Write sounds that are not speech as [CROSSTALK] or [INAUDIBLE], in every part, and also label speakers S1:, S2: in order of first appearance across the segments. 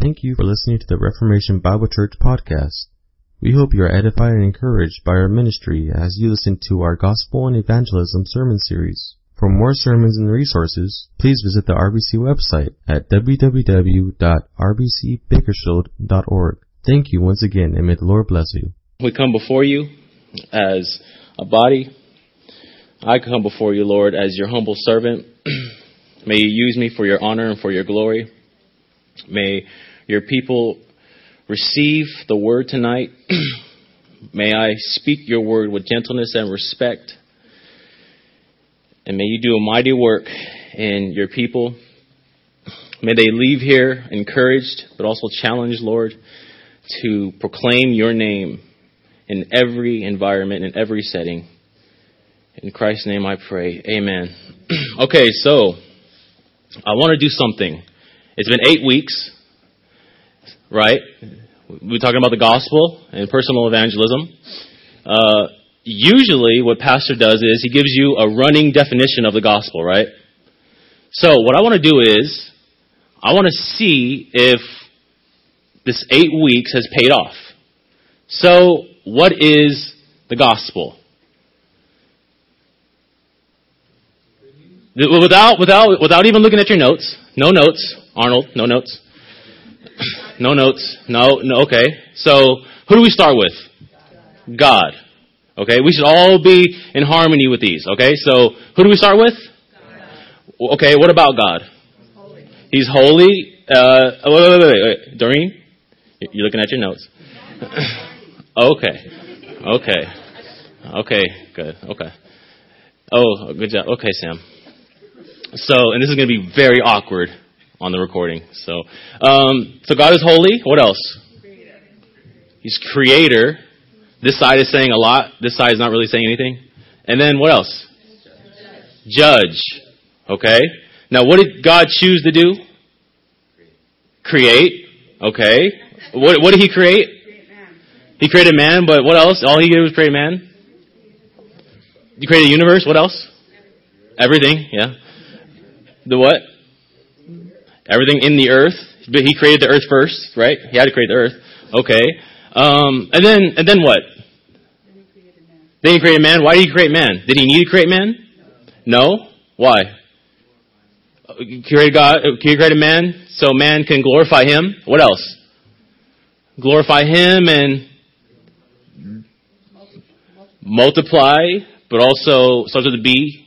S1: Thank you for listening to the Reformation Bible Church podcast. We hope you are edified and encouraged by our ministry as you listen to our Gospel and Evangelism sermon series. For more sermons and resources, please visit the RBC website at www.rbcbakersfield.org. Thank you once again and may the Lord bless you.
S2: We come before you as a body. I come before you, Lord, as your humble servant. [CLEARS THROAT] May you use me for your honor and for your glory. May your people receive the word tonight. [CLEARS THROAT] may I speak your word with gentleness and respect. And may you do a mighty work in your people. May they leave here encouraged, but also challenged, Lord, to proclaim your name in every environment, in every setting. In Christ's name I pray. Amen. [CLEARS THROAT] okay, so I want to do something. It's been eight weeks, right? We're talking about the gospel and personal evangelism. Uh, usually, what pastor does is he gives you a running definition of the gospel, right? So, what I want to do is, I want to see if this eight weeks has paid off. So, what is the gospel? Without, without, without even looking at your notes, no notes, Arnold, no notes. No notes. No, no, okay. So, who do we start with? God. Okay, we should all be in harmony with these. Okay, so who do we start with? God. Okay, what about God? Holy. He's holy. Uh, wait, wait, wait, wait. Doreen, you're looking at your notes. [LAUGHS] okay, okay, okay, good, okay. Oh, good job. Okay, Sam. So, and this is going to be very awkward on the recording. So, um, so God is holy. What else? He's creator. This side is saying a lot. This side is not really saying anything. And then what else? Judge. Okay. Now, what did God choose to do? Create. Okay. What, what did He create? He created man, but what else? All He did was create man. He created a universe. What else? Everything. Yeah. The what? Everything in the earth. But he created the earth first, right? He had to create the earth. Okay. Um, and then, and then what? Then he created man. Why did he create man? Did he need to create man? No. Why? He created God. He created man so man can glorify him. What else? Glorify him and multiply, but also starts with a B.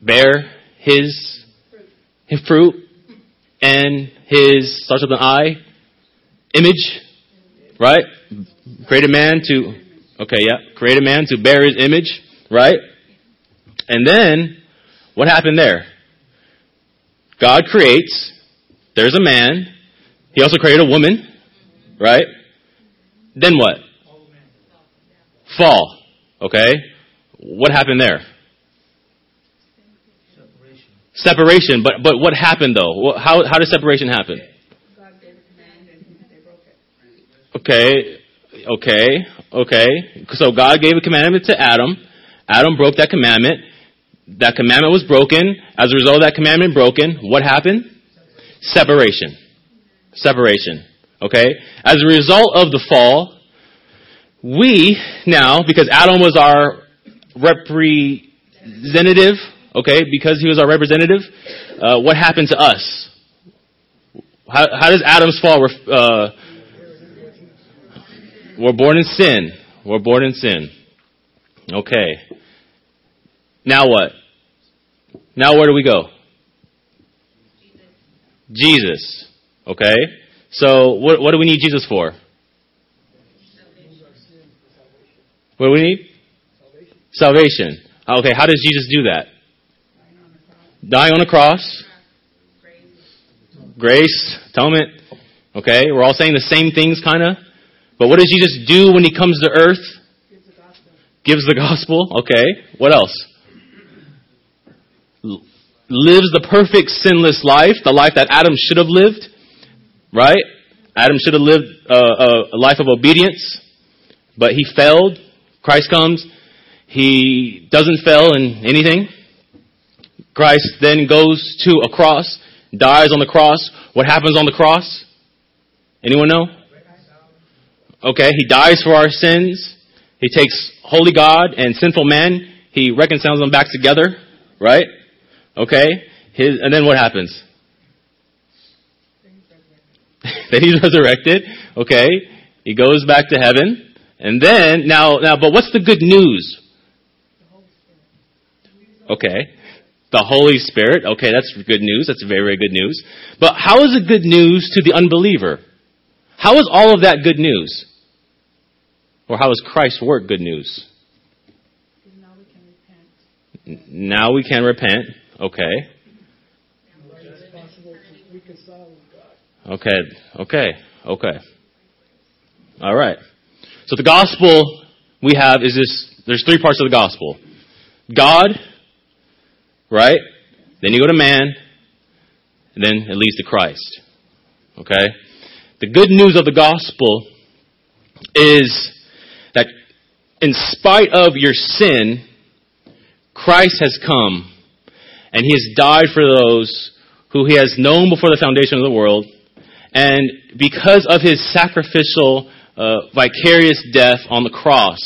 S2: Bear his his fruit and his starts with an I image, right? Created man to okay, yeah, created man to bear his image, right? And then what happened there? God creates. There's a man. He also created a woman, right? Then what? Fall. Okay? What happened there? Separation. But but what happened though? How how did separation happen? Okay. Okay. Okay. So God gave a commandment to Adam. Adam broke that commandment. That commandment was broken. As a result of that commandment broken, what happened? Separation. Separation. Okay? As a result of the fall, we now, because Adam was our representative, okay, because he was our representative, uh, what happened to us? How, how does Adam's fall? Uh, we're born in sin. We're born in sin. Okay. Now what? Now where do we go? Jesus. Okay? So what, what do we need Jesus for? What do we need? Salvation. Okay, how does Jesus do that? Dying on the cross. Grace. Atonement. Okay, we're all saying the same things kind of. But what does Jesus do when he comes to earth? Gives the gospel. Okay. What else? Lives the perfect sinless life, the life that Adam should have lived. Right? Adam should have lived a, a life of obedience, but he failed. Christ comes. He doesn't fail in anything. Christ then goes to a cross dies on the cross. What happens on the cross? Anyone know? Okay, he dies for our sins. He takes holy God and sinful man. He reconciles them back together, right? Okay. His, and then what happens? [LAUGHS] then he's resurrected. Okay. He goes back to heaven. And then, now, now, but what's the good news? Okay. The Holy Spirit. Okay, that's good news. That's very, very good news. But how is it good news to the unbeliever? How is all of that good news? Or how is Christ's work good news?
S3: Now we can repent.
S2: Now we can repent. Okay. Okay. Okay. Okay. All right. So the gospel we have is this, there's three parts of the gospel. God, right? Then you go to man, and then it leads to Christ. Okay? The good news of the gospel is that in spite of your sin, Christ has come and he has died for those who he has known before the foundation of the world. And because of his sacrificial, uh, vicarious death on the cross,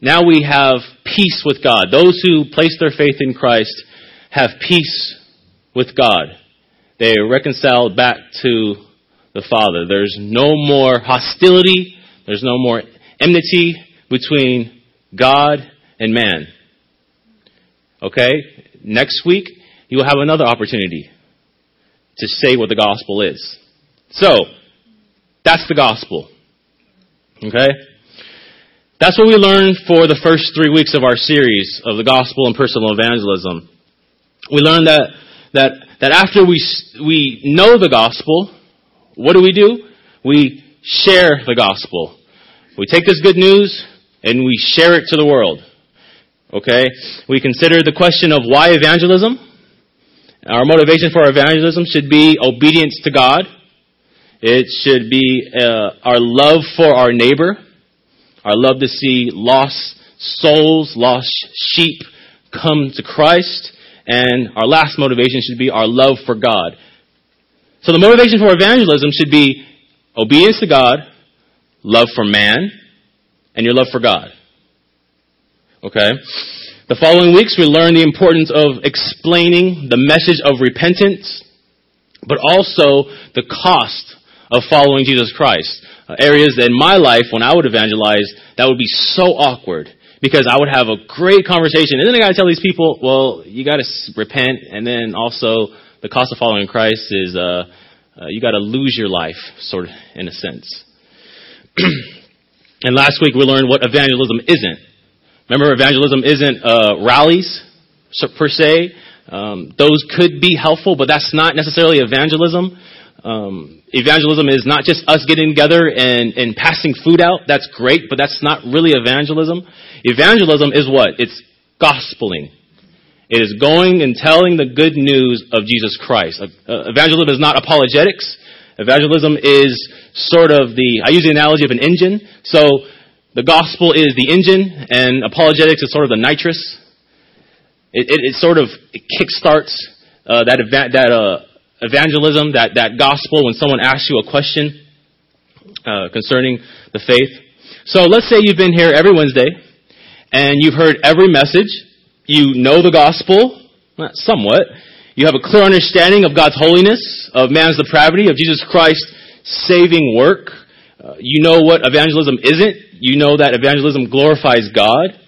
S2: now we have peace with God. Those who place their faith in Christ have peace with God. They are reconciled back to the Father. There's no more hostility. There's no more enmity between God and man. Okay? Next week, you will have another opportunity to say what the gospel is. So, that's the gospel. Okay? That's what we learned for the first three weeks of our series of the gospel and personal evangelism. We learned that, that, that after we, we know the gospel, what do we do? We share the gospel. We take this good news and we share it to the world. Okay? We consider the question of why evangelism. Our motivation for evangelism should be obedience to God. It should be uh, our love for our neighbor, our love to see lost souls, lost sheep come to Christ, and our last motivation should be our love for God. So the motivation for evangelism should be obedience to God, love for man, and your love for God. Okay? The following weeks we learn the importance of explaining the message of repentance, but also the cost of following Jesus Christ. Uh, areas in my life when I would evangelize that would be so awkward because I would have a great conversation and then I gotta tell these people, well, you gotta repent and then also the cost of following Christ is, uh, uh, you gotta lose your life, sort of, in a sense. [CLEARS THROAT] and last week we learned what evangelism isn't. Remember, evangelism isn't uh, rallies per se. Um, those could be helpful, but that's not necessarily evangelism. Um, evangelism is not just us getting together and, and passing food out. That's great, but that's not really evangelism. Evangelism is what? It's gospeling. It is going and telling the good news of Jesus Christ. Uh, evangelism is not apologetics. Evangelism is sort of the, I use the analogy of an engine. So the gospel is the engine and apologetics is sort of the nitrous. It, it, it sort of kickstarts uh, that, eva- that uh, evangelism, that, that gospel when someone asks you a question uh, concerning the faith. So let's say you've been here every Wednesday and you've heard every message. You know the gospel, somewhat. You have a clear understanding of God's holiness, of man's depravity, of Jesus Christ's saving work. Uh, you know what evangelism isn't. You know that evangelism glorifies God.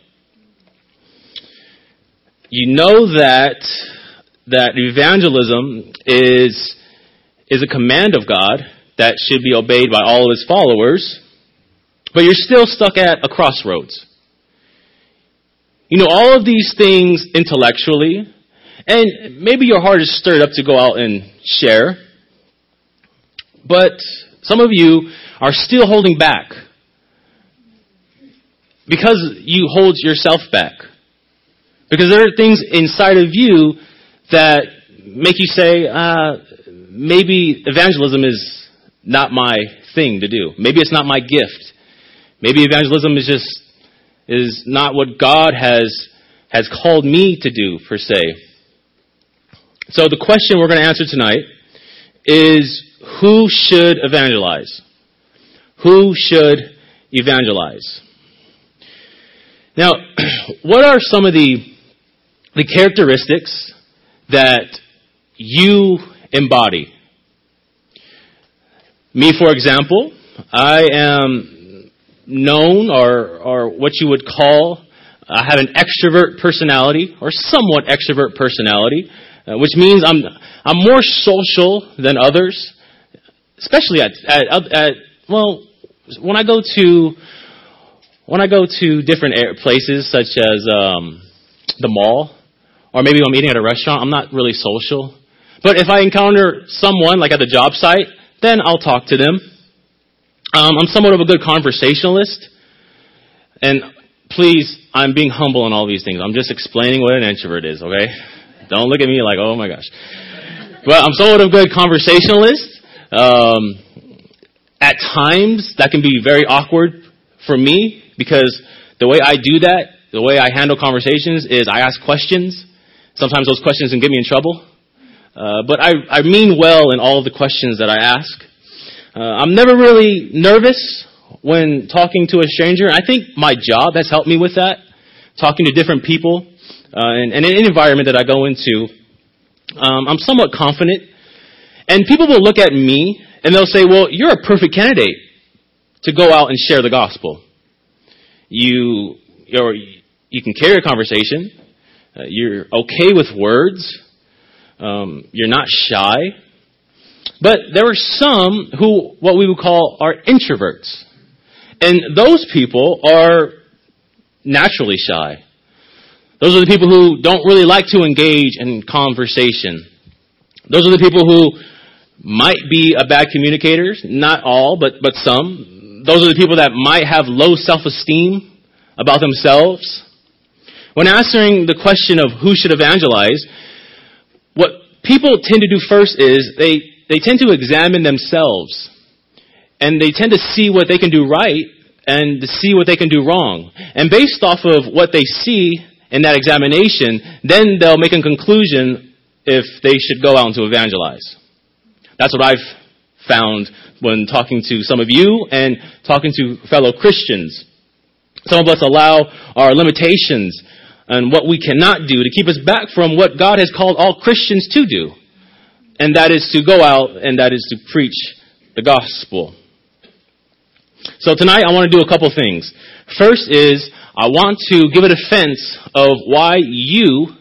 S2: You know that that evangelism is is a command of God that should be obeyed by all of his followers, but you're still stuck at a crossroads. You know all of these things intellectually, and maybe your heart is stirred up to go out and share, but some of you are still holding back because you hold yourself back. Because there are things inside of you that make you say, uh, maybe evangelism is not my thing to do. Maybe it's not my gift. Maybe evangelism is just is not what God has has called me to do per se. So the question we're going to answer tonight is who should evangelize? Who should evangelize? Now, [CLEARS THROAT] what are some of the, the characteristics that you embody? Me, for example, I am known or, or what you would call, I have an extrovert personality or somewhat extrovert personality, uh, which means I'm, I'm more social than others, especially at, at, at, well, when I go to, when I go to different places such as um, the mall, or maybe I'm eating at a restaurant, I'm not really social. But if I encounter someone, like at the job site, then I'll talk to them. Um, I'm somewhat of a good conversationalist. And please, I'm being humble in all these things. I'm just explaining what an introvert is, okay? Don't look at me like, oh my gosh. But I'm somewhat of a good conversationalist. Um, at times, that can be very awkward for me because the way I do that, the way I handle conversations is I ask questions. Sometimes those questions can get me in trouble. Uh, but I, I mean well in all the questions that I ask. Uh, I'm never really nervous when talking to a stranger. I think my job has helped me with that, talking to different people, uh, and, and in an environment that I go into. Um, I'm somewhat confident, and people will look at me and they'll say, "Well, you're a perfect candidate to go out and share the gospel. You, you're, you can carry a conversation. Uh, you're okay with words." Um, you're not shy. But there are some who, what we would call, are introverts. And those people are naturally shy. Those are the people who don't really like to engage in conversation. Those are the people who might be a bad communicators, not all, but, but some. Those are the people that might have low self-esteem about themselves. When answering the question of who should evangelize, what people tend to do first is they, they tend to examine themselves and they tend to see what they can do right and to see what they can do wrong. And based off of what they see in that examination, then they'll make a conclusion if they should go out to evangelize. That's what I've found when talking to some of you and talking to fellow Christians. Some of us allow our limitations and what we cannot do to keep us back from what God has called all Christians to do. And that is to go out and that is to preach the gospel. So tonight I want to do a couple things. First is I want to give a defense of why you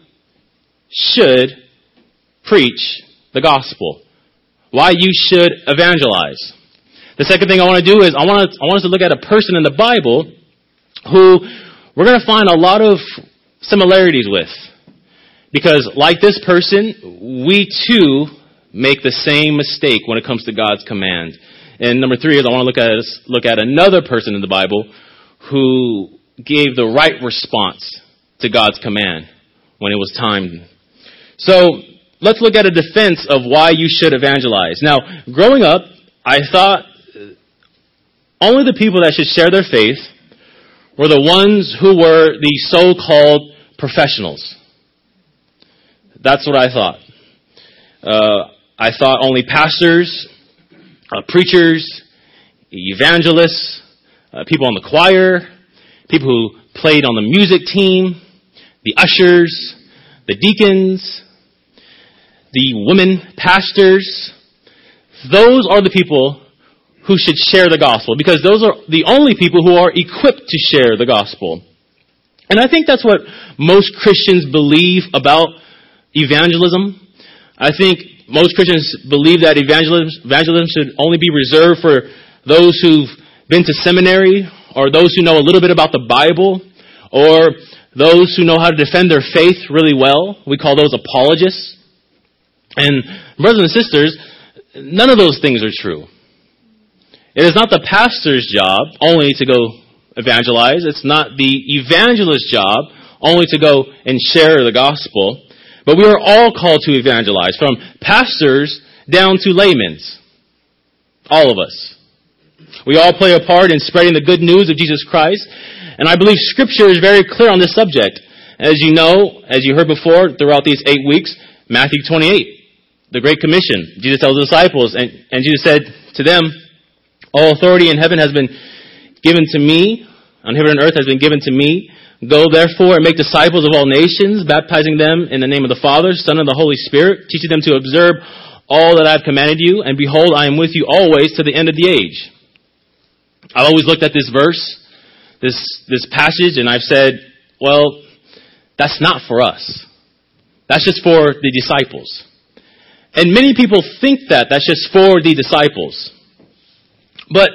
S2: should preach the gospel. Why you should evangelize. The second thing I want to do is I want, to, I want us to look at a person in the Bible who we're going to find a lot of similarities with. Because like this person, we too make the same mistake when it comes to God's command. And number three is I want to look at look at another person in the Bible who gave the right response to God's command when it was time. So let's look at a defense of why you should evangelize. Now, growing up, I thought only the people that should share their faith were the ones who were the so-called professionals. That's what I thought. Uh, I thought only pastors, uh, preachers, evangelists, uh, people on the choir, people who played on the music team, the ushers, the deacons, the women pastors. Those are the people who should share the gospel because those are the only people who are equipped to share the gospel. And I think that's what most Christians believe about evangelism. I think most Christians believe that evangelism, evangelism should only be reserved for those who've been to seminary or those who know a little bit about the Bible or those who know how to defend their faith really well. We call those apologists. And brothers and sisters, none of those things are true. It is not the pastor's job only to go evangelize. It's not the evangelist's job only to go and share the gospel. But we are all called to evangelize, from pastors down to laymen. All of us. We all play a part in spreading the good news of Jesus Christ. And I believe scripture is very clear on this subject. As you know, as you heard before throughout these eight weeks, Matthew 28, the Great Commission. Jesus tells the disciples, and, and Jesus said to them, All authority in heaven has been given to me, on heaven and earth has been given to me. Go therefore and make disciples of all nations, baptizing them in the name of the Father, Son, and the Holy Spirit, teaching them to observe all that I have commanded you, and behold, I am with you always to the end of the age. I've always looked at this verse, this, this passage, and I've said, well, that's not for us. That's just for the disciples. And many people think that that's just for the disciples. But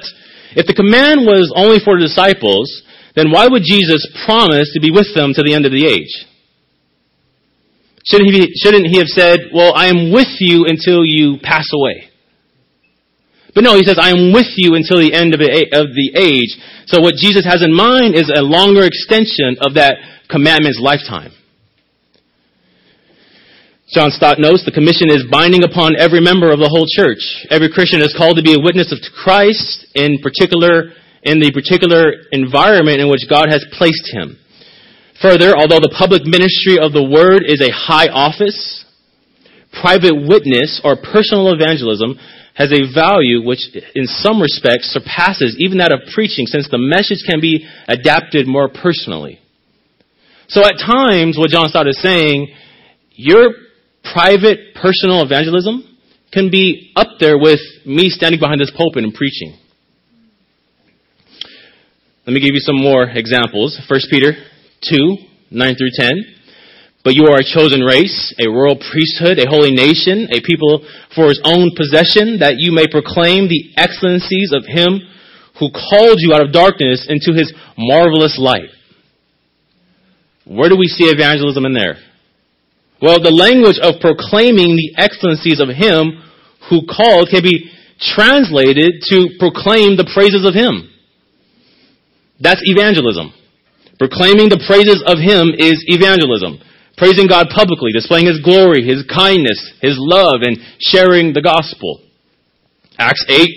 S2: if the command was only for the disciples, then why would Jesus promise to be with them to the end of the age? Shouldn't he, shouldn't he have said, well, I am with you until you pass away? But no, he says, I am with you until the end of the age. So what Jesus has in mind is a longer extension of that commandment's lifetime. John Stott notes the commission is binding upon every member of the whole church. Every Christian is called to be a witness of Christ in particular in the particular environment in which God has placed him. Further, although the public ministry of the word is a high office, private witness or personal evangelism has a value which in some respects surpasses even that of preaching since the message can be adapted more personally. So at times, what John Stott is saying, your private personal evangelism can be up there with me standing behind this pulpit and preaching. Let me give you some more examples. 1 Peter 2, 9 through 10. But you are a chosen race, a royal priesthood, a holy nation, a people for his own possession, that you may proclaim the excellencies of him who called you out of darkness into his marvelous light. Where do we see evangelism in there? Well, the language of proclaiming the excellencies of him who called can be translated to proclaim the praises of him. That's evangelism. Proclaiming the praises of Him is evangelism. Praising God publicly, displaying His glory, His kindness, His love, and sharing the gospel. Acts 8,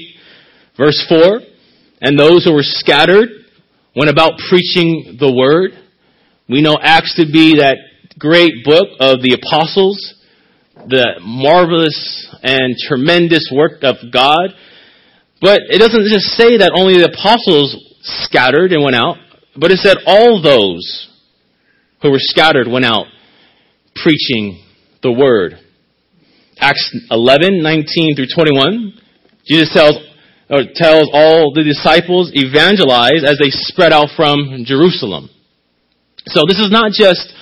S2: verse 4. And those who were scattered went about preaching the word. We know Acts to be that great book of the apostles, the marvelous and tremendous work of God. But it doesn't just say that only the apostles scattered and went out, but it said all those who were scattered went out preaching the word. Acts 11, 19 through 21, Jesus tells, or tells all the disciples evangelize as they spread out from Jerusalem. So this is not just,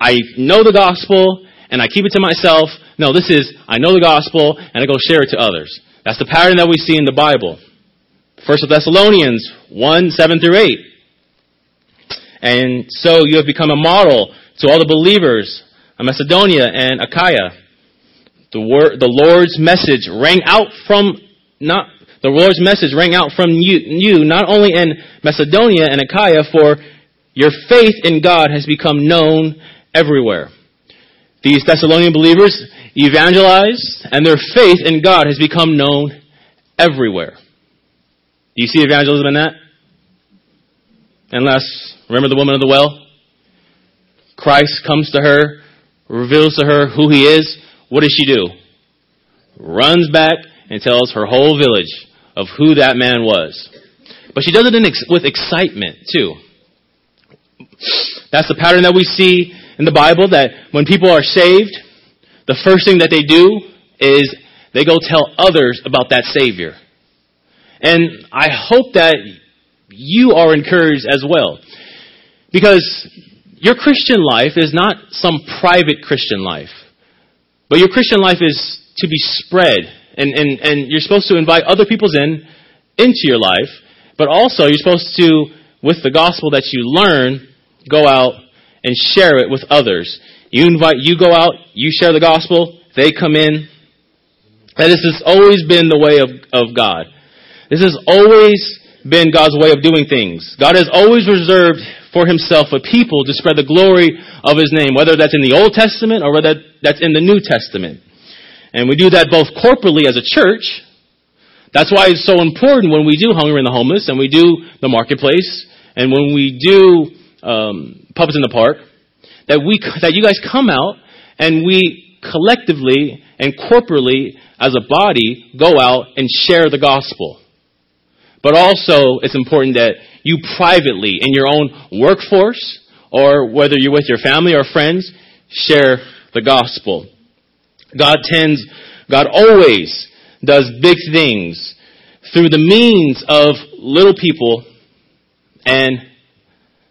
S2: I know the gospel and I keep it to myself. No, this is, I know the gospel and I go share it to others. That's the pattern that we see in the Bible. First of Thessalonians 1, 7 through 8. And so you have become a model to all the believers of Macedonia and Achaia. The the Lord's message rang out from not the Lord's message rang out from you, you not only in Macedonia and Achaia, for your faith in God has become known everywhere. These Thessalonian believers evangelized, and their faith in God has become known everywhere. Do you see evangelism in that? Unless, remember the woman of the well? Christ comes to her, reveals to her who he is. What does she do? Runs back and tells her whole village of who that man was. But she does it ex- with excitement, too. That's the pattern that we see in the Bible that when people are saved, the first thing that they do is they go tell others about that Savior. And I hope that you are encouraged as well. Because your Christian life is not some private Christian life. But your Christian life is to be spread. And, and, and you're supposed to invite other people's in, into your life. But also you're supposed to, with the gospel that you learn, go out and share it with others. You invite, you go out, you share the gospel, they come in. That has always been the way of, of God. This has always been God's way of doing things. God has always reserved for himself a people to spread the glory of his name, whether that's in the Old Testament or whether that's in the New Testament. And we do that both corporately as a church. That's why it's so important when we do Hunger and the Homeless and we do the marketplace and when we do um, pubs in the park that we [LAUGHS] that you guys come out and we collectively and corporately as a body go out and share the gospel. But also, it's important that you privately, in your own workforce, or whether you're with your family or friends, share the gospel. God tends, God always does big things through the means of little people and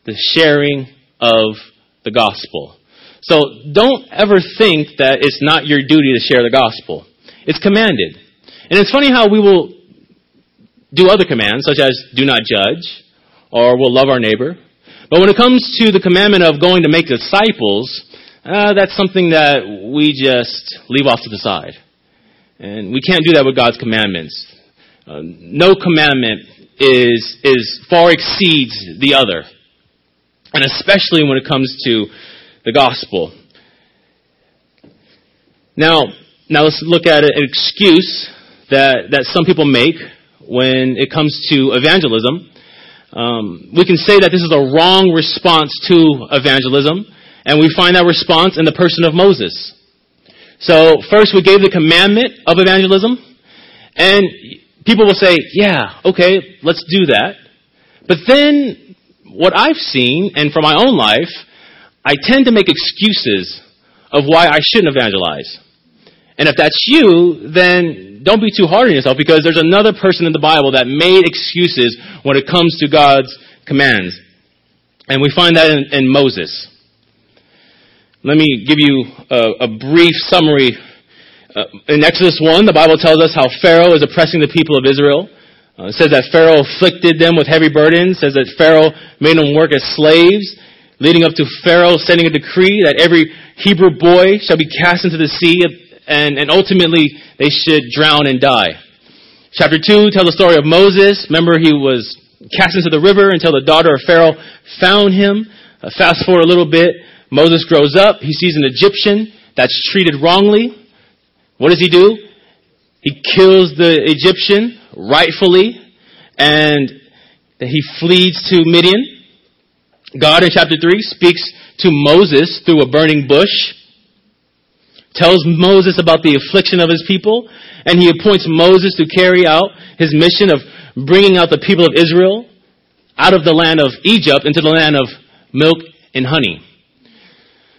S2: the sharing of the gospel. So don't ever think that it's not your duty to share the gospel. It's commanded. And it's funny how we will do other commands, such as do not judge, or we'll love our neighbor. But when it comes to the commandment of going to make disciples, uh, that's something that we just leave off to the side. And we can't do that with God's commandments. Uh, no commandment is, is far exceeds the other. And especially when it comes to the gospel. Now, now let's look at an excuse that, that some people make when it comes to evangelism. Um, we can say that this is a wrong response to evangelism, and we find that response in the person of Moses. So first we gave the commandment of evangelism, and people will say, yeah, okay, let's do that. But then what I've seen, and from my own life, I tend to make excuses of why I shouldn't evangelize. And if that's you, then don't be too hard on yourself because there's another person in the Bible that made excuses when it comes to God's commands. And we find that in, in Moses. Let me give you a, a brief summary. Uh, in Exodus 1, the Bible tells us how Pharaoh is oppressing the people of Israel. Uh, it says that Pharaoh afflicted them with heavy burdens. It says that Pharaoh made them work as slaves leading up to Pharaoh sending a decree that every Hebrew boy shall be cast into the sea and, and ultimately they should drown and die. Chapter 2 tells the story of Moses. Remember, he was cast into the river until the daughter of Pharaoh found him. Uh, fast forward a little bit. Moses grows up. He sees an Egyptian that's treated wrongly. What does he do? He kills the Egyptian rightfully and that he flees to Midian. God in chapter 3 speaks to Moses through a burning bush, tells Moses about the affliction of his people, and he appoints Moses to carry out his mission of bringing out the people of Israel out of the land of Egypt into the land of milk and honey.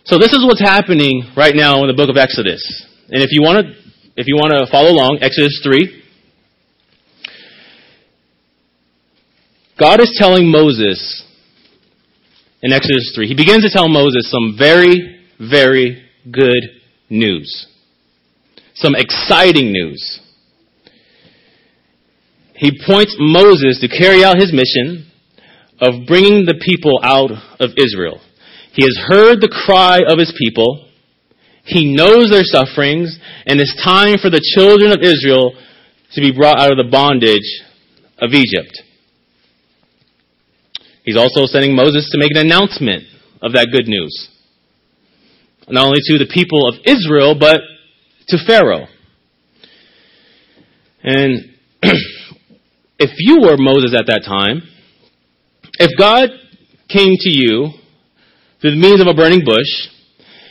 S2: So this is what's happening right now in the book of Exodus. And if you want to, if you want to follow along, Exodus 3, God is telling Moses in Exodus 3. He begins to tell Moses some very, very good news. Some exciting news. He points Moses to carry out his mission of bringing the people out of Israel. He has heard the cry of his people. He knows their sufferings, and it's time for the children of Israel to be brought out of the bondage of Egypt. He's also sending Moses to make an announcement of that good news. Not only to the people of Israel, but to Pharaoh. And [CLEARS THROAT] if you were Moses at that time, if God came to you through the means of a burning bush,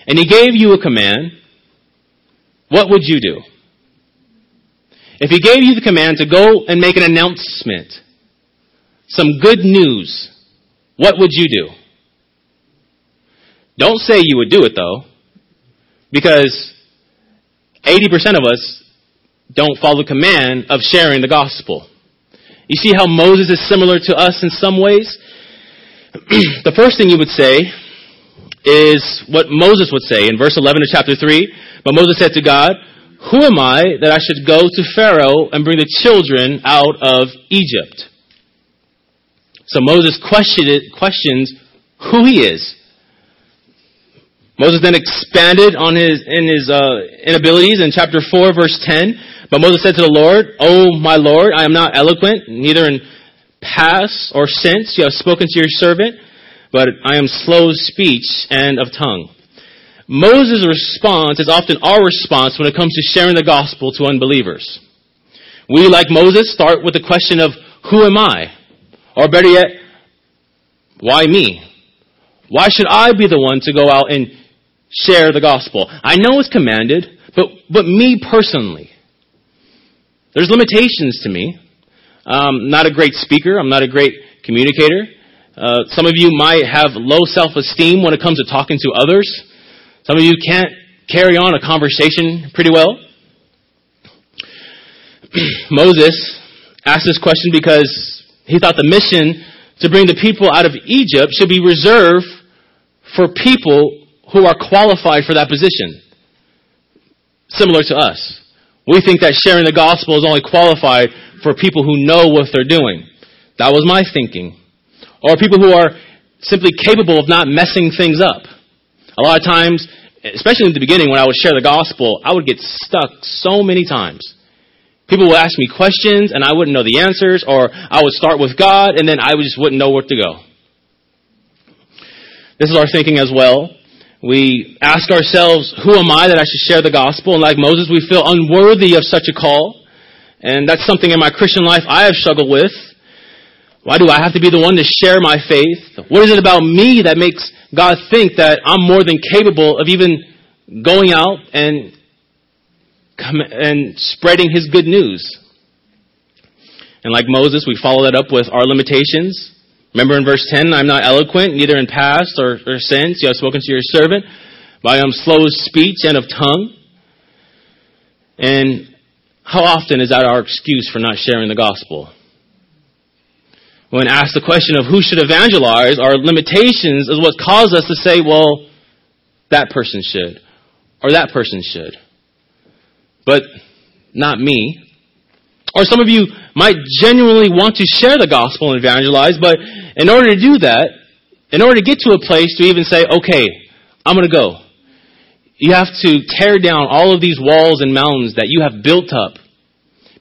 S2: and he gave you a command, what would you do? If he gave you the command to go and make an announcement, some good news what would you do? Don't say you would do it though, because 80% of us don't follow the command of sharing the gospel. You see how Moses is similar to us in some ways? [CLEARS THROAT] the first thing you would say is what Moses would say in verse 11 of chapter 3. But Moses said to God, Who am I that I should go to Pharaoh and bring the children out of Egypt? So Moses questions who he is. Moses then expanded on his in his uh, inabilities in chapter four, verse ten. But Moses said to the Lord, "Oh my Lord, I am not eloquent, neither in past or since you have spoken to your servant, but I am slow of speech and of tongue." Moses' response is often our response when it comes to sharing the gospel to unbelievers. We, like Moses, start with the question of, "Who am I?" Or better yet, why me? Why should I be the one to go out and share the gospel. I know it's commanded, but, but me personally, there's limitations to me. I'm not a great speaker. I'm not a great communicator. Uh, some of you might have low self-esteem when it comes to talking to others. Some of you can't carry on a conversation pretty well. [CLEARS THROAT] Moses asked this question because he thought the mission to bring the people out of Egypt should be reserved for people who are qualified for that position. Similar to us. We think that sharing the gospel is only qualified for people who know what they're doing. That was my thinking. Or people who are simply capable of not messing things up. A lot of times, especially in the beginning when I would share the gospel, I would get stuck so many times. People would ask me questions and I wouldn't know the answers, or I would start with God and then I just wouldn't know where to go. This is our thinking as well. We ask ourselves, who am I that I should share the gospel? And like Moses, we feel unworthy of such a call. And that's something in my Christian life I have struggled with. Why do I have to be the one to share my faith? What is it about me that makes God think that I'm more than capable of even going out and and spreading his good news? And like Moses, we follow that up with our limitations. Remember in verse 10, I'm not eloquent, neither in past or, or since. You have spoken to your servant, but I am slow of speech and of tongue. And how often is that our excuse for not sharing the gospel? when asked the question of who should evangelize, our limitations is what cause us to say, well, that person should, or that person should. But not me. Or some of you might genuinely want to share the gospel and evangelize, but in order to do that, in order to get to a place to even say, okay, I'm gonna go, you have to tear down all of these walls and mountains that you have built up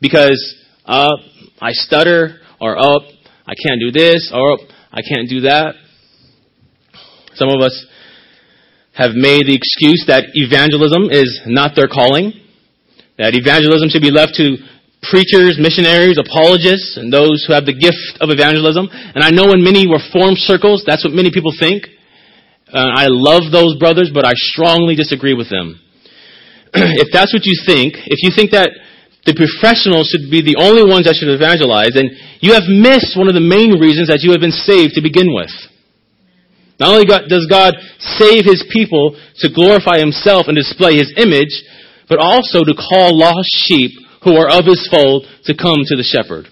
S2: because, uh, I stutter, or, oh, I can't do this, or up I can't do that. Some of us have made the excuse that evangelism is not their calling, that evangelism should be left to preachers, missionaries, apologists, and those who have the gift of evangelism. And I know in many reform circles, that's what many people think. Uh, I love those brothers, but I strongly disagree with them. [CLEARS THROAT] if that's what you think, if you think that the professionals should be the only ones that should evangelize, then you have missed one of the main reasons that you have been saved to begin with. Not only does God save His people to glorify Himself and display His image, but also to call lost sheep who are of His fold to come to the shepherd.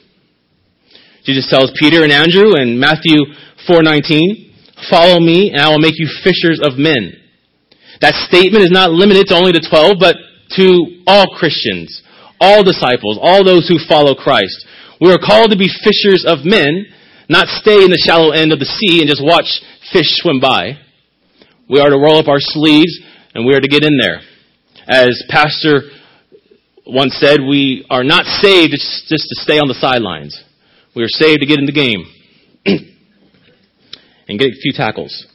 S2: Jesus tells Peter and Andrew in Matthew 4:19, "Follow me, and I will make you fishers of men." That statement is not limited to only the 12, but to all Christians, all disciples, all those who follow Christ. We are called to be fishers of men, not stay in the shallow end of the sea and just watch fish swim by. We are to roll up our sleeves and we are to get in there. As Pastor once said, we are not saved just to stay on the sidelines. We are saved to get in the game [CLEARS THROAT] and get a few tackles.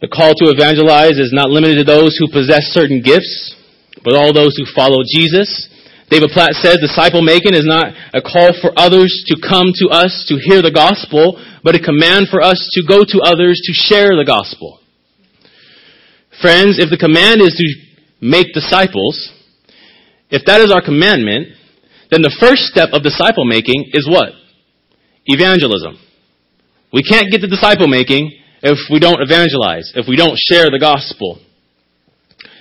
S2: The call to evangelize is not limited to those who possess certain gifts but all those who follow Jesus. David Platt says disciple making is not a call for others to come to us to hear the gospel, but a command for us to go to others to share the gospel. Friends, if the command is to make disciples, if that is our commandment, then the first step of disciple making is what? Evangelism. We can't get to disciple making if we don't evangelize, if we don't share the gospel.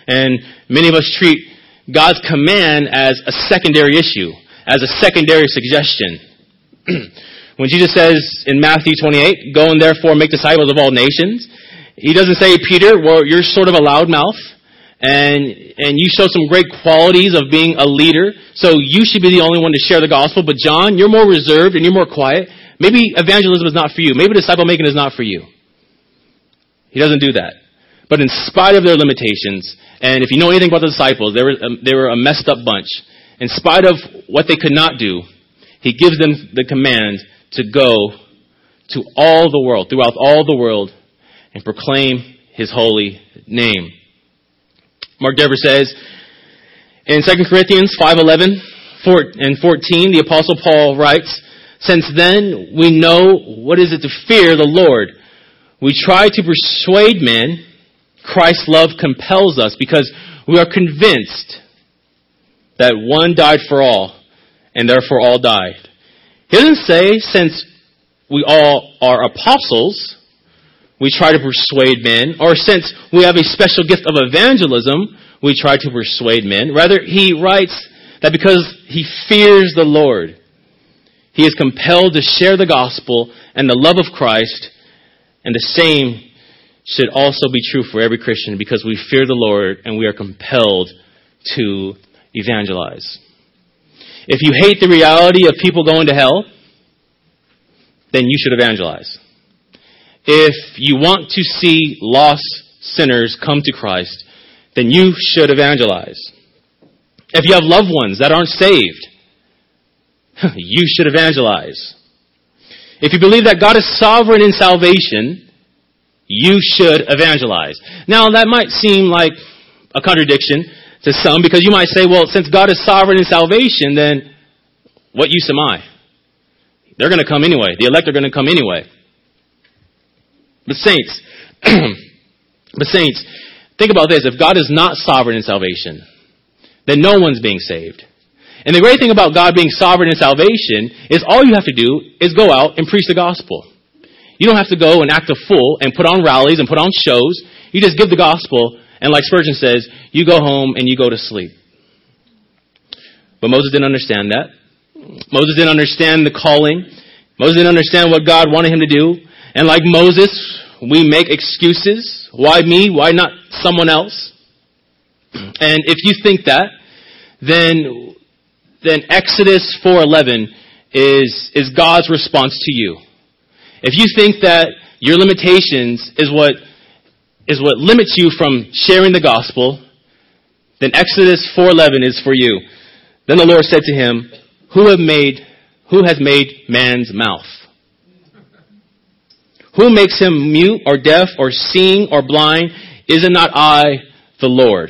S2: And many of us treat God's command as a secondary issue, as a secondary suggestion. [CLEARS THROAT] when Jesus says in Matthew 28, go and therefore make disciples of all nations, he doesn't say, Peter, well, you're sort of a loudmouth and, and you show some great qualities of being a leader, so you should be the only one to share the gospel, but John, you're more reserved and you're more quiet. Maybe evangelism is not for you. Maybe disciple making is not for you. He doesn't do that. But in spite of their limitations, and if you know anything about the disciples, they were, um, they were a messed up bunch. In spite of what they could not do, he gives them the command to go to all the world, throughout all the world, and proclaim his holy name. Mark Dever says in 2 Corinthians 5:11 and 14, the apostle Paul writes, "Since then we know what is it to fear the Lord. We try to persuade men Christ's love compels us because we are convinced that one died for all and therefore all died. He doesn't say since we all are apostles, we try to persuade men, or since we have a special gift of evangelism, we try to persuade men. Rather, he writes that because he fears the Lord, he is compelled to share the gospel and the love of Christ, and the same should also be true for every Christian because we fear the Lord and we are compelled to evangelize. If you hate the reality of people going to hell, then you should evangelize. If you want to see lost sinners come to Christ, then you should evangelize. If you have loved ones that aren't saved, [LAUGHS] you should evangelize. If you believe that God is sovereign in salvation, you should evangelize. Now that might seem like a contradiction to some because you might say, well, since God is sovereign in salvation, then what use am I? They're going to come anyway. The elect are going to come anyway. But saints, [CLEARS THROAT] but saints, think about this. If God is not sovereign in salvation, then no one's being saved. And the great thing about God being sovereign in salvation is all you have to do is go out and preach the gospel. You don't have to go and act a fool and put on rallies and put on shows. You just give the gospel, and like Spurgeon says, you go home and you go to sleep. But Moses didn't understand that. Moses didn't understand the calling. Moses didn't understand what God wanted him to do. And like Moses, we make excuses. Why me? Why not someone else? And if you think that, then, then Exodus 4.11 is, is God's response to you. If you think that your limitations is what, is what limits you from sharing the gospel, then Exodus 4.11 is for you. Then the Lord said to him, who have made, who has made man's mouth? Who makes him mute or deaf or seeing or blind? Is it not I, the Lord?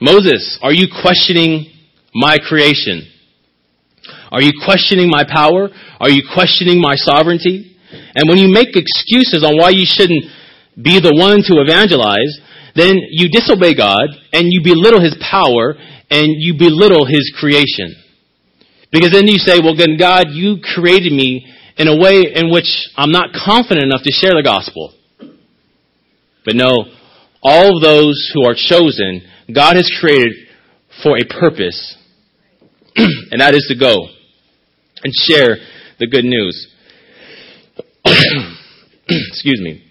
S2: Moses, are you questioning my creation? Are you questioning my power? Are you questioning my sovereignty? And when you make excuses on why you shouldn't be the one to evangelize, then you disobey God and you belittle His power and you belittle His creation. Because then you say, well then God, you created me in a way in which I'm not confident enough to share the gospel. But no, all of those who are chosen, God has created for a purpose. [CLEARS THROAT] and that is to go and share the good news. [CLEARS THROAT] Excuse me.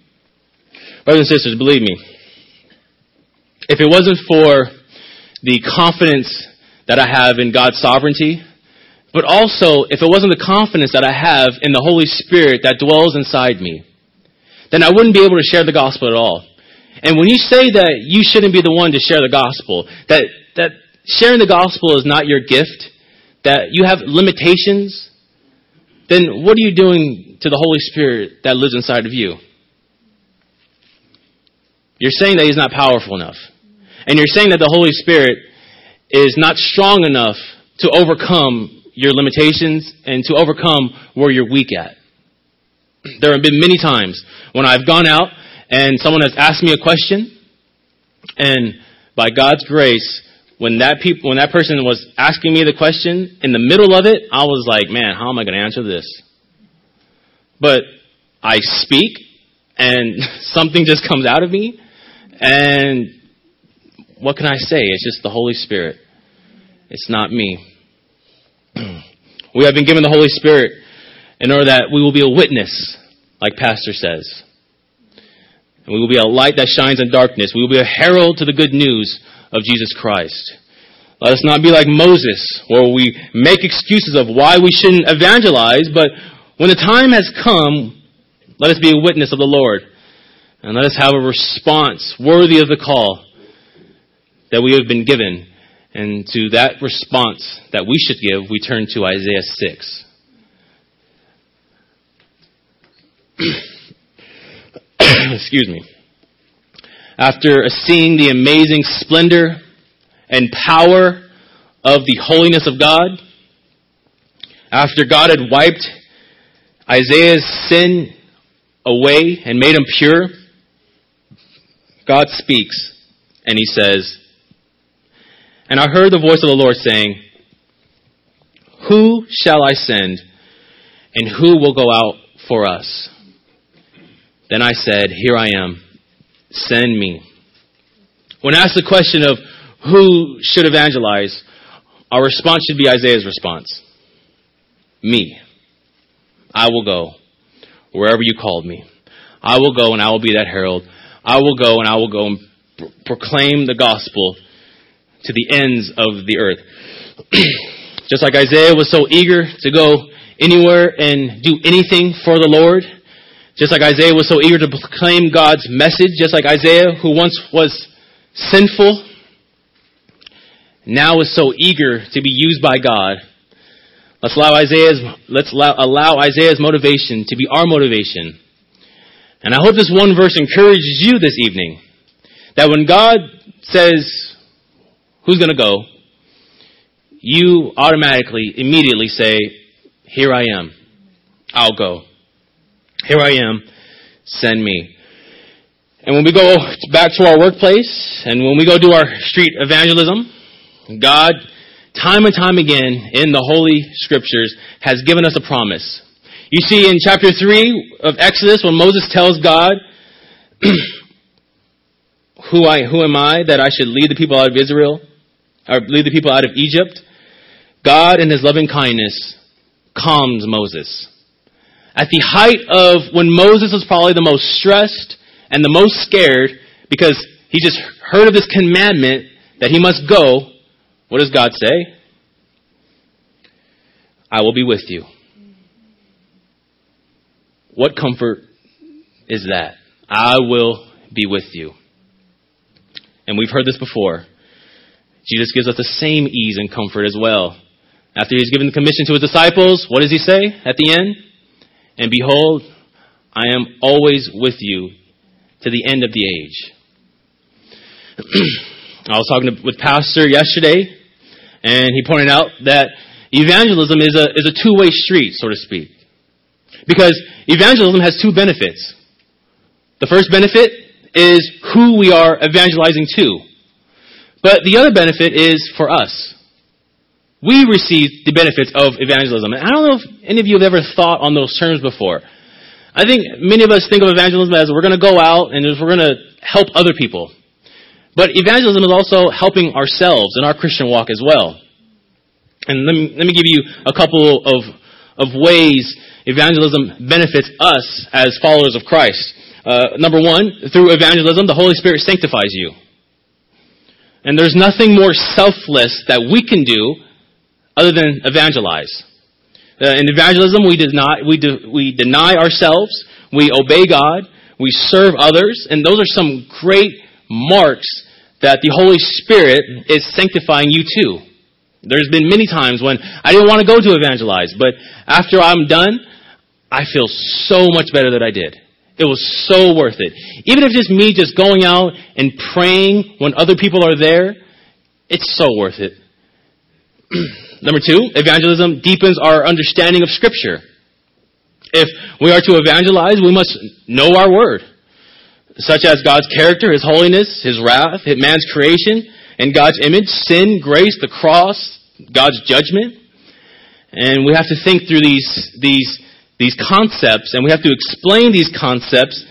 S2: Brothers and sisters, believe me, if it wasn't for the confidence that I have in God's sovereignty, but also if it wasn't the confidence that I have in the Holy Spirit that dwells inside me, then I wouldn't be able to share the gospel at all. And when you say that you shouldn't be the one to share the gospel, that, that sharing the gospel is not your gift, that you have limitations, then what are you doing to the Holy Spirit that lives inside of you? You're saying that He's not powerful enough. And you're saying that the Holy Spirit is not strong enough to overcome your limitations and to overcome where you're weak at. There have been many times when I've gone out and someone has asked me a question, and by God's grace, when that people, when that person was asking me the question, in the middle of it, I was like, man, how am I going to answer this? But I speak, and [LAUGHS] something just comes out of me, and what can I say? It's just the Holy Spirit. It's not me. [CLEARS THROAT] we have been given the Holy Spirit in order that we will be a witness, like Pastor says. And we will be a light that shines in darkness. We will be a herald to the good news of Jesus Christ. Let us not be like Moses, where we make excuses of why we shouldn't evangelize, but when the time has come, let us be a witness of the Lord. And let us have a response worthy of the call that we have been given. And to that response that we should give, we turn to Isaiah 6. [CLEARS THROAT] Excuse me. After seeing the amazing splendor and power of the holiness of God, after God had wiped Isaiah's sin away and made him pure, God speaks and he says, And I heard the voice of the Lord saying, Who shall I send and who will go out for us? Then I said, Here I am. Send me. When asked the question of who should evangelize, our response should be Isaiah's response. Me. I will go wherever you called me. I will go and I will be that herald. I will go and I will go and proclaim the gospel to the ends of the earth. [CLEARS THROAT] Just like Isaiah was so eager to go anywhere and do anything for the Lord, just like Isaiah was so eager to proclaim God's message, just like Isaiah, who once was sinful, now is so eager to be used by God. Let's allow Isaiah's, let's allow, allow Isaiah's motivation to be our motivation. And I hope this one verse encourages you this evening. That when God says, who's gonna go? You automatically, immediately say, here I am. I'll go. Here I am. Send me. And when we go back to our workplace and when we go do our street evangelism, God, time and time again in the Holy Scriptures, has given us a promise. You see in chapter 3 of Exodus when Moses tells God, [CLEARS THROAT] who I, who am I that I should lead the people out of Israel, or lead the people out of Egypt? God in his loving kindness calms Moses. At the height of when Moses was probably the most stressed and the most scared because he just heard of this commandment that he must go, what does God say? I will be with you. What comfort is that? I will be with you. And we've heard this before. Jesus gives us the same ease and comfort as well. After he's given the commission to his disciples, what does he say at the end? And behold, I am always with you to the end of the age. [CLEARS THROAT] I was talking with Pastor yesterday, and he pointed out that evangelism is a, is a two-way street, so to speak. Because evangelism has two benefits. The first benefit is who we are evangelizing to. But the other benefit is for us. We receive the benefits of evangelism. And I don't know if any of you have ever thought on those terms before. I think many of us think of evangelism as we're going to go out and we're going to help other people. But evangelism is also helping ourselves in our Christian walk as well. And let me, let me give you a couple of, of ways evangelism benefits us as followers of Christ. Uh, number one, through evangelism, the Holy Spirit sanctifies you. And there's nothing more selfless that we can do other than evangelize. Uh, in evangelism, we deny, we, de, we deny ourselves, we obey God, we serve others, and those are some great marks that the Holy Spirit is sanctifying you too. There's been many times when I didn't want to go to evangelize, but after I'm done, I feel so much better that I did. It was so worth it. Even if just me just going out and praying when other people are there, it's so worth it. [CLEARS THROAT] Number two, evangelism deepens our understanding of Scripture. If we are to evangelize, we must know our word, such as God's character, His holiness, His wrath, man's creation, and God's image, sin, grace, the cross, God's judgment. And we have to think through these, these, these concepts, and we have to explain these concepts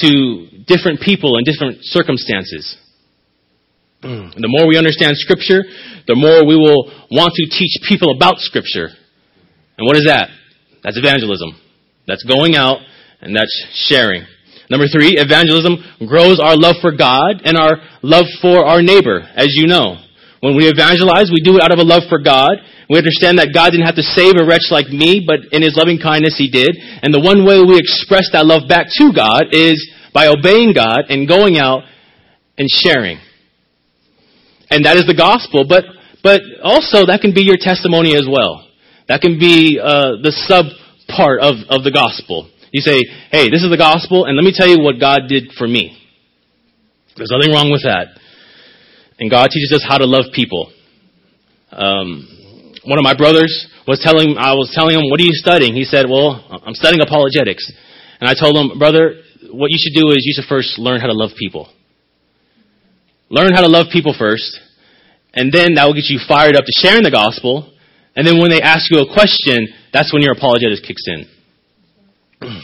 S2: to different people in different circumstances. Hmm. The more we understand Scripture, the more we will want to teach people about Scripture. And what is that? That's evangelism. That's going out and that's sharing. Number three, evangelism grows our love for God and our love for our neighbor, as you know. When we evangelize, we do it out of a love for God. We understand that God didn't have to save a wretch like me, but in His loving kindness He did. And the one way we express that love back to God is by obeying God and going out and sharing. And that is the gospel, but, but also that can be your testimony as well. That can be uh, the sub part of, of the gospel. You say, hey, this is the gospel, and let me tell you what God did for me. There's nothing wrong with that. And God teaches us how to love people. Um, one of my brothers was telling, I was telling him, what are you studying? He said, well, I'm studying apologetics. And I told him, brother, what you should do is you should first learn how to love people. learn how to love people first, and then that will get you fired up to sharing the gospel. And then when they ask you a question, that's when your apologetics kicks in. [CLEARS THROAT]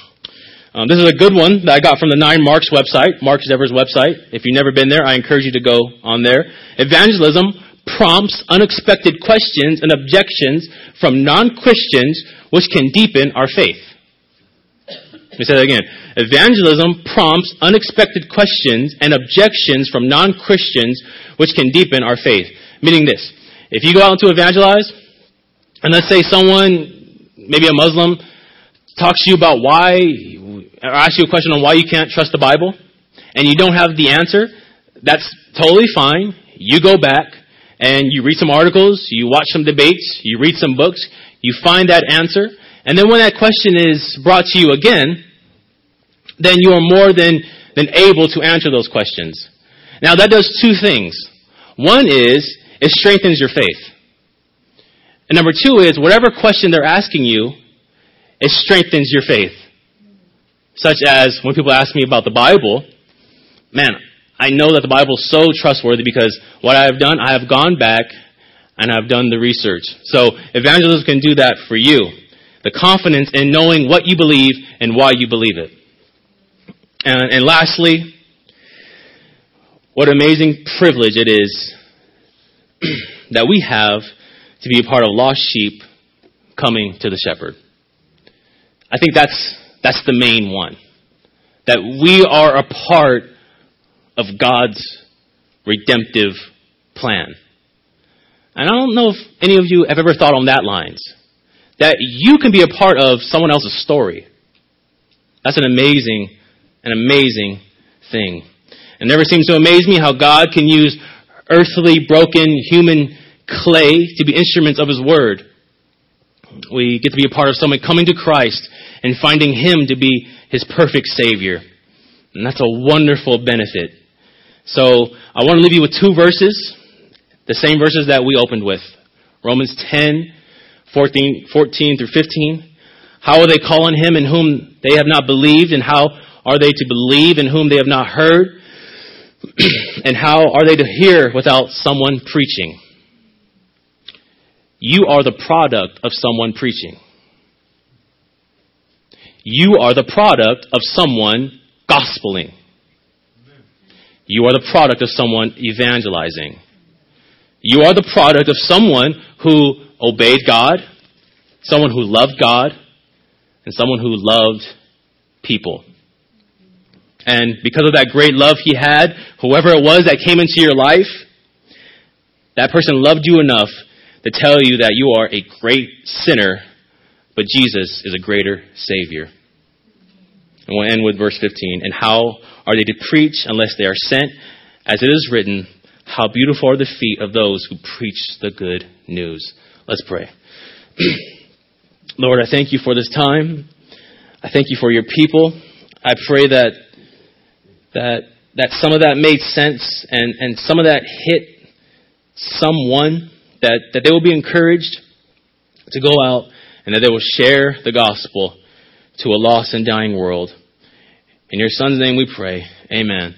S2: Um, this is a good one that I got from the Nine Marks website, Mark Dever's website. If you've never been there, I encourage you to go on there. Evangelism prompts unexpected questions and objections from non-Christians which can deepen our faith. Let me say that again. Evangelism prompts unexpected questions and objections from non-Christians which can deepen our faith. Meaning this. If you go out to evangelize, and let's say someone, maybe a Muslim, talks to you about why or ask you a question on why you can't trust the Bible, and you don't have the answer, that's totally fine. You go back and you read some articles, you watch some debates, you read some books, you find that answer, and then when that question is brought to you again, then you are more than, than able to answer those questions. Now that does two things. One is, it strengthens your faith. And number two is, whatever question they're asking you, it strengthens your faith. Such as when people ask me about the Bible, man, I know that the Bible is so trustworthy because what I have done, I have gone back and I've done the research. So evangelism can do that for you. The confidence in knowing what you believe and why you believe it. And, and lastly, what amazing privilege it is [CLEARS THROAT] that we have to be a part of lost sheep coming to the shepherd. I think that's that's the main one. That we are a part of God's redemptive plan. And I don't know if any of you have ever thought on that lines. That you can be a part of someone else's story. That's an amazing, an amazing thing. It never seems to amaze me how God can use earthly, broken, human clay to be instruments of His Word. We get to be a part of someone coming to Christ and finding Him to be His perfect Savior. And that's a wonderful benefit. So I want to leave you with two verses, the same verses that we opened with. Romans 10, 14, 14 through 15. How are they calling Him in whom they have not believed? And how are they to believe in whom they have not heard? [CLEARS THROAT] and how are they to hear without someone preaching? You are the product of someone preaching. You are the product of someone gospeling. You are the product of someone evangelizing. You are the product of someone who obeyed God, someone who loved God, and someone who loved people. And because of that great love he had, whoever it was that came into your life, that person loved you enough to tell you that you are a great sinner but Jesus is a greater Savior. And we'll end with verse 15. And how are they to preach unless they are sent? As it is written, how beautiful are the feet of those who preach the good news. Let's pray. [CLEARS THROAT] Lord, I thank you for this time. I thank you for your people. I pray that that that some of that made sense and, and some of that hit someone, that, that they will be encouraged to go out and that they will share the gospel to a lost and dying world. In your son's name we pray. Amen.